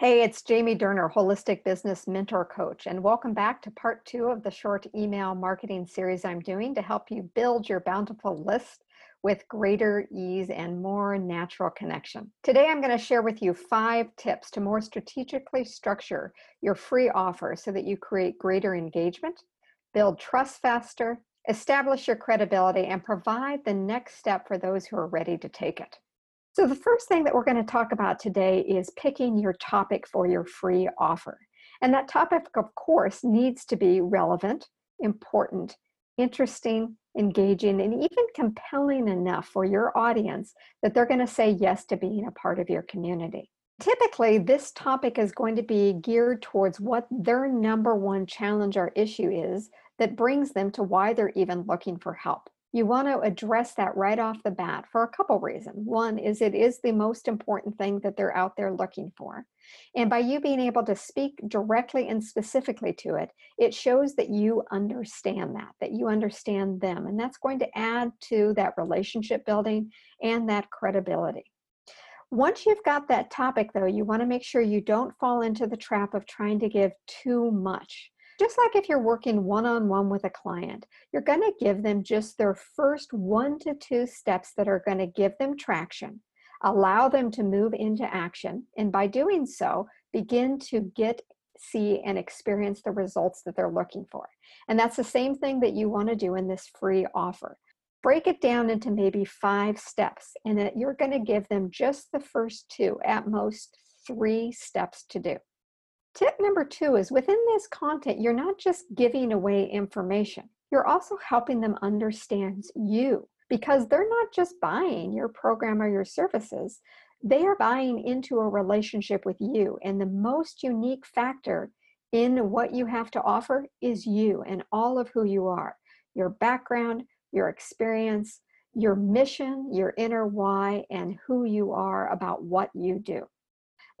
Hey, it's Jamie Durner, Holistic Business Mentor Coach, and welcome back to part two of the short email marketing series I'm doing to help you build your bountiful list with greater ease and more natural connection. Today, I'm going to share with you five tips to more strategically structure your free offer so that you create greater engagement, build trust faster, establish your credibility, and provide the next step for those who are ready to take it. So, the first thing that we're going to talk about today is picking your topic for your free offer. And that topic, of course, needs to be relevant, important, interesting, engaging, and even compelling enough for your audience that they're going to say yes to being a part of your community. Typically, this topic is going to be geared towards what their number one challenge or issue is that brings them to why they're even looking for help you want to address that right off the bat for a couple reasons. One is it is the most important thing that they're out there looking for. And by you being able to speak directly and specifically to it, it shows that you understand that, that you understand them. And that's going to add to that relationship building and that credibility. Once you've got that topic, though, you want to make sure you don't fall into the trap of trying to give too much just like if you're working one on one with a client, you're going to give them just their first one to two steps that are going to give them traction, allow them to move into action, and by doing so, begin to get, see, and experience the results that they're looking for. And that's the same thing that you want to do in this free offer. Break it down into maybe five steps, and that you're going to give them just the first two, at most three steps to do. Tip number two is within this content, you're not just giving away information, you're also helping them understand you because they're not just buying your program or your services, they are buying into a relationship with you. And the most unique factor in what you have to offer is you and all of who you are your background, your experience, your mission, your inner why, and who you are about what you do.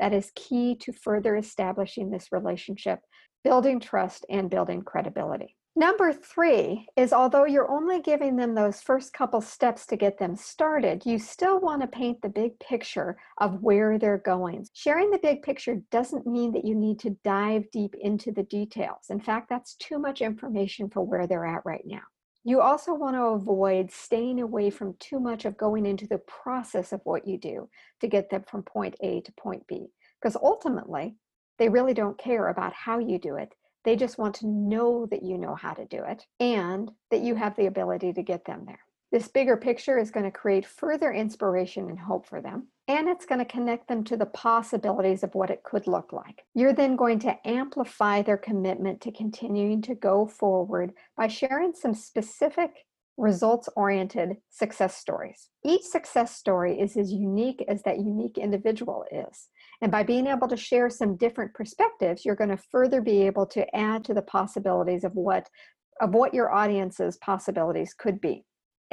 That is key to further establishing this relationship, building trust, and building credibility. Number three is although you're only giving them those first couple steps to get them started, you still want to paint the big picture of where they're going. Sharing the big picture doesn't mean that you need to dive deep into the details. In fact, that's too much information for where they're at right now. You also want to avoid staying away from too much of going into the process of what you do to get them from point A to point B. Because ultimately, they really don't care about how you do it. They just want to know that you know how to do it and that you have the ability to get them there. This bigger picture is going to create further inspiration and hope for them, and it's going to connect them to the possibilities of what it could look like. You're then going to amplify their commitment to continuing to go forward by sharing some specific results oriented success stories. Each success story is as unique as that unique individual is. And by being able to share some different perspectives, you're going to further be able to add to the possibilities of what of what your audience's possibilities could be.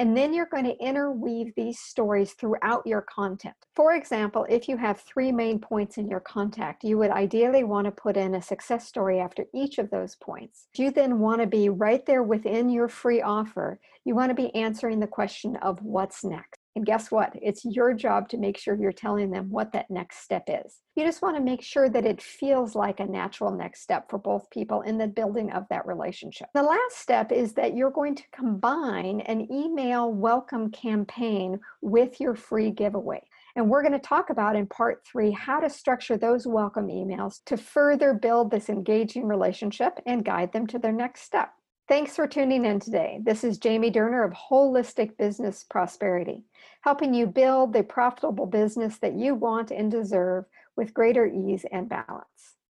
And then you're going to interweave these stories throughout your content. For example, if you have three main points in your contact, you would ideally want to put in a success story after each of those points. You then want to be right there within your free offer. You want to be answering the question of what's next. And guess what? It's your job to make sure you're telling them what that next step is. You just want to make sure that it feels like a natural next step for both people in the building of that relationship. The last step is that you're going to combine an email welcome campaign with your free giveaway. And we're going to talk about in part three how to structure those welcome emails to further build this engaging relationship and guide them to their next step. Thanks for tuning in today. This is Jamie Durner of Holistic Business Prosperity, helping you build the profitable business that you want and deserve with greater ease and balance.